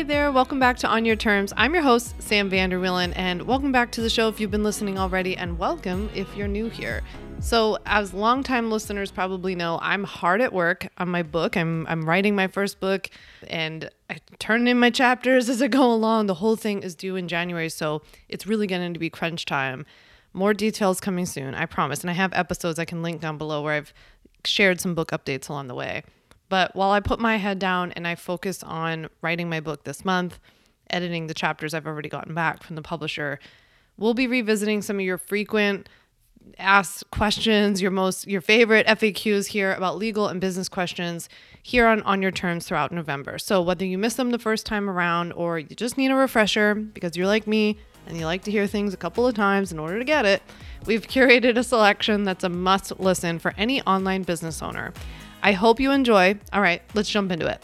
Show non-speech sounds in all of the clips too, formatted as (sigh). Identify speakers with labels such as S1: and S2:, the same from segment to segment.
S1: Hey there, welcome back to On Your Terms. I'm your host, Sam Vanderwielen, and welcome back to the show if you've been listening already, and welcome if you're new here. So, as longtime listeners probably know, I'm hard at work on my book. I'm I'm writing my first book, and I turn in my chapters (laughs) as I go along. The whole thing is due in January, so it's really getting to be crunch time. More details coming soon, I promise. And I have episodes I can link down below where I've shared some book updates along the way. But while I put my head down and I focus on writing my book this month, editing the chapters I've already gotten back from the publisher, we'll be revisiting some of your frequent asked questions, your most your favorite FAQs here about legal and business questions here on on your terms throughout November. So whether you missed them the first time around or you just need a refresher because you're like me and you like to hear things a couple of times in order to get it, we've curated a selection that's a must listen for any online business owner. I hope you enjoy. All right, let's jump into it.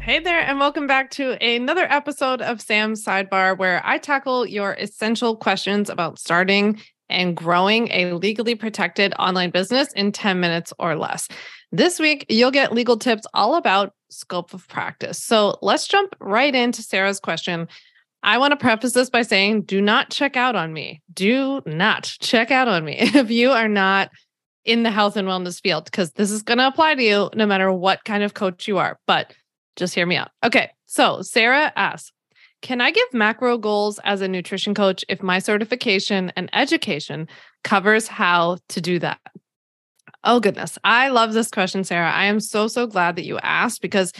S1: Hey there, and welcome back to another episode of Sam's Sidebar, where I tackle your essential questions about starting and growing a legally protected online business in 10 minutes or less. This week, you'll get legal tips all about scope of practice. So let's jump right into Sarah's question I want to preface this by saying do not check out on me. Do not check out on me (laughs) if you are not in the health and wellness field, because this is going to apply to you no matter what kind of coach you are. But just hear me out. Okay. So Sarah asks, can I give macro goals as a nutrition coach if my certification and education covers how to do that? Oh, goodness. I love this question, Sarah. I am so, so glad that you asked because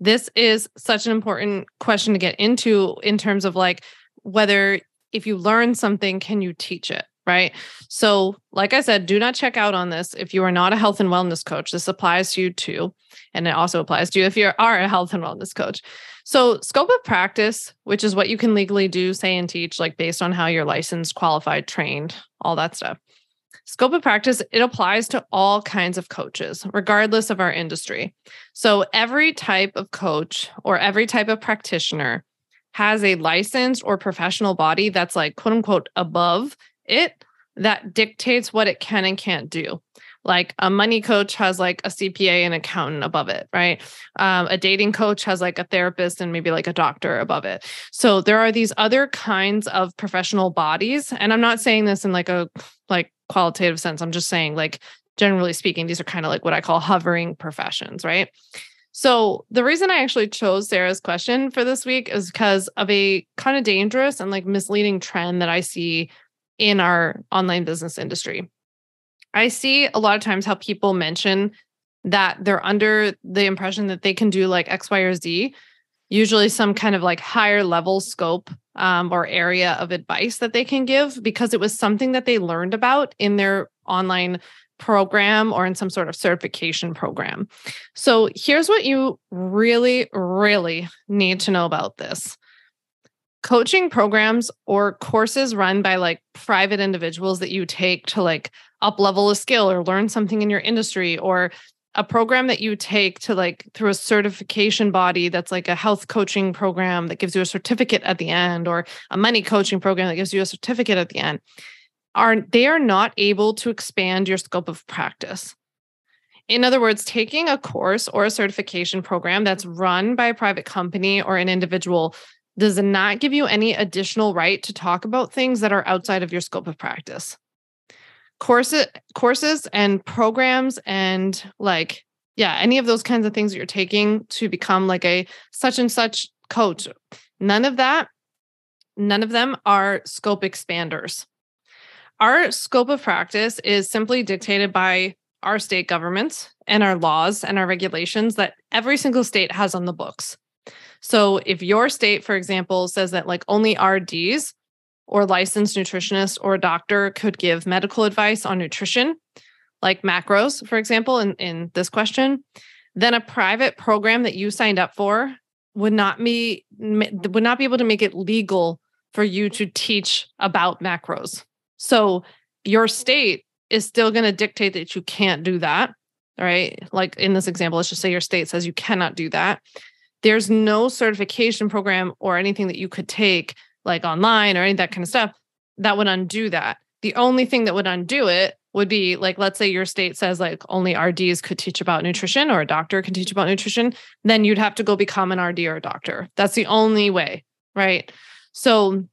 S1: this is such an important question to get into in terms of like whether if you learn something, can you teach it? Right. So, like I said, do not check out on this if you are not a health and wellness coach. This applies to you too. And it also applies to you if you are a health and wellness coach. So, scope of practice, which is what you can legally do, say, and teach, like based on how you're licensed, qualified, trained, all that stuff. Scope of practice, it applies to all kinds of coaches, regardless of our industry. So every type of coach or every type of practitioner has a licensed or professional body that's like quote unquote above it that dictates what it can and can't do. Like a money coach has like a CPA and accountant above it, right? Um, a dating coach has like a therapist and maybe like a doctor above it. So there are these other kinds of professional bodies. And I'm not saying this in like a like qualitative sense. I'm just saying, like, generally speaking, these are kind of like what I call hovering professions, right? So, the reason I actually chose Sarah's question for this week is because of a kind of dangerous and like misleading trend that I see in our online business industry. I see a lot of times how people mention that they're under the impression that they can do like X, Y, or Z, usually some kind of like higher level scope um, or area of advice that they can give because it was something that they learned about in their online program or in some sort of certification program. So here's what you really, really need to know about this. Coaching programs or courses run by like private individuals that you take to like up level a skill or learn something in your industry or a program that you take to like through a certification body that's like a health coaching program that gives you a certificate at the end or a money coaching program that gives you a certificate at the end are they are not able to expand your scope of practice. In other words taking a course or a certification program that's run by a private company or an individual does not give you any additional right to talk about things that are outside of your scope of practice courses courses and programs and like yeah any of those kinds of things that you're taking to become like a such and such coach. None of that none of them are scope expanders. Our scope of practice is simply dictated by our state governments and our laws and our regulations that every single state has on the books. So if your state for example says that like only rds or licensed nutritionist or a doctor could give medical advice on nutrition, like macros, for example, in, in this question, then a private program that you signed up for would not be would not be able to make it legal for you to teach about macros. So your state is still going to dictate that you can't do that, right? Like in this example, let's just say your state says you cannot do that. There's no certification program or anything that you could take like online or any that kind of stuff, that would undo that. The only thing that would undo it would be like, let's say your state says like only RDs could teach about nutrition or a doctor can teach about nutrition, then you'd have to go become an RD or a doctor. That's the only way, right? So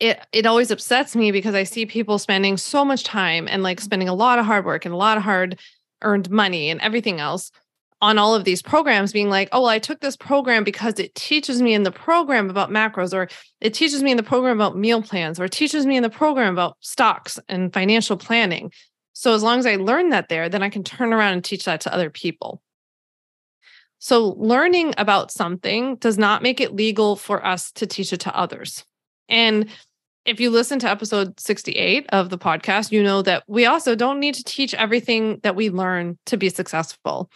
S1: it it always upsets me because I see people spending so much time and like spending a lot of hard work and a lot of hard earned money and everything else on all of these programs being like, oh, well, I took this program because it teaches me in the program about macros, or it teaches me in the program about meal plans, or it teaches me in the program about stocks and financial planning. So as long as I learn that there, then I can turn around and teach that to other people. So learning about something does not make it legal for us to teach it to others. And if you listen to episode 68 of the podcast, you know that we also don't need to teach everything that we learn to be successful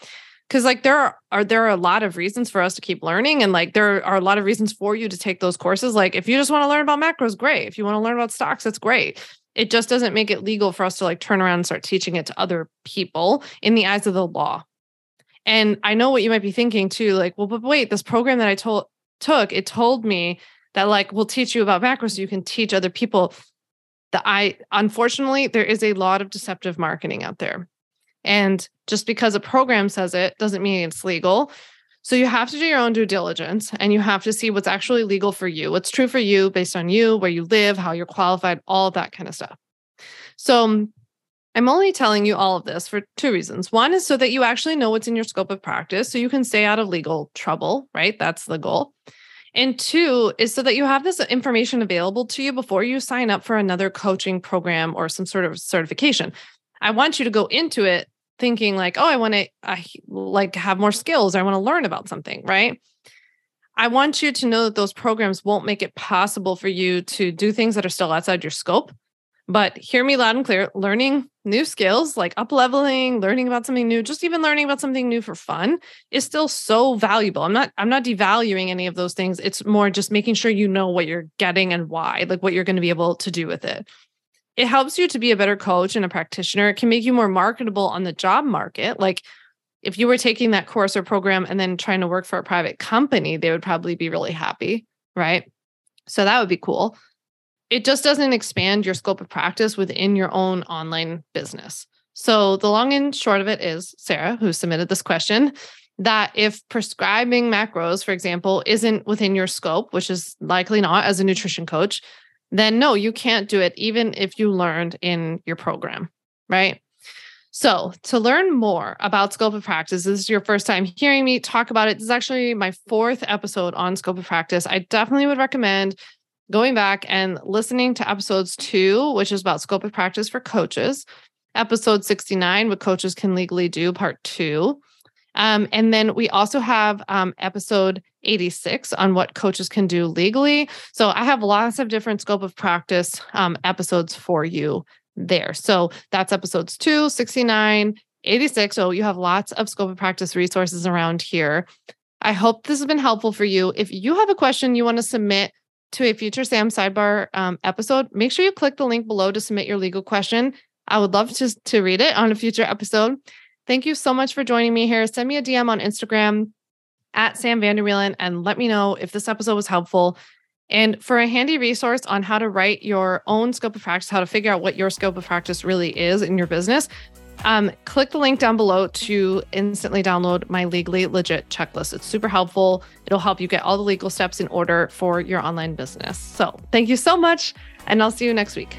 S1: because like there are, are there are a lot of reasons for us to keep learning and like there are a lot of reasons for you to take those courses. Like if you just want to learn about macros great. If you want to learn about stocks that's great. It just doesn't make it legal for us to like turn around and start teaching it to other people in the eyes of the law. And i know what you might be thinking too like well but wait this program that i told took it told me that like we'll teach you about macros so you can teach other people. The i unfortunately there is a lot of deceptive marketing out there and just because a program says it doesn't mean it's legal. So you have to do your own due diligence and you have to see what's actually legal for you, what's true for you based on you, where you live, how you're qualified, all of that kind of stuff. So um, I'm only telling you all of this for two reasons. One is so that you actually know what's in your scope of practice so you can stay out of legal trouble, right? That's the goal. And two is so that you have this information available to you before you sign up for another coaching program or some sort of certification. I want you to go into it thinking like, oh, I want to I like have more skills. I want to learn about something, right? I want you to know that those programs won't make it possible for you to do things that are still outside your scope. But hear me loud and clear, learning new skills like up leveling, learning about something new, just even learning about something new for fun is still so valuable. I'm not I'm not devaluing any of those things. It's more just making sure you know what you're getting and why, like what you're going to be able to do with it it helps you to be a better coach and a practitioner. It can make you more marketable on the job market. Like if you were taking that course or program and then trying to work for a private company, they would probably be really happy, right? So that would be cool. It just doesn't expand your scope of practice within your own online business. So the long and short of it is Sarah, who submitted this question, that if prescribing macros, for example, isn't within your scope, which is likely not as a nutrition coach, then no, you can't do it, even if you learned in your program, right? So, to learn more about scope of practice, this is your first time hearing me talk about it. This is actually my fourth episode on scope of practice. I definitely would recommend going back and listening to episodes two, which is about scope of practice for coaches, episode 69, what coaches can legally do, part two. Um, and then we also have um, episode 86 on what coaches can do legally. So I have lots of different scope of practice um, episodes for you there. So that's episodes 2, 69, 86. So you have lots of scope of practice resources around here. I hope this has been helpful for you. If you have a question you want to submit to a future Sam Sidebar um, episode, make sure you click the link below to submit your legal question. I would love to, to read it on a future episode. Thank you so much for joining me here. Send me a DM on Instagram at Sam Vanderwielen and let me know if this episode was helpful. And for a handy resource on how to write your own scope of practice, how to figure out what your scope of practice really is in your business, um, click the link down below to instantly download my legally legit checklist. It's super helpful. It'll help you get all the legal steps in order for your online business. So thank you so much, and I'll see you next week.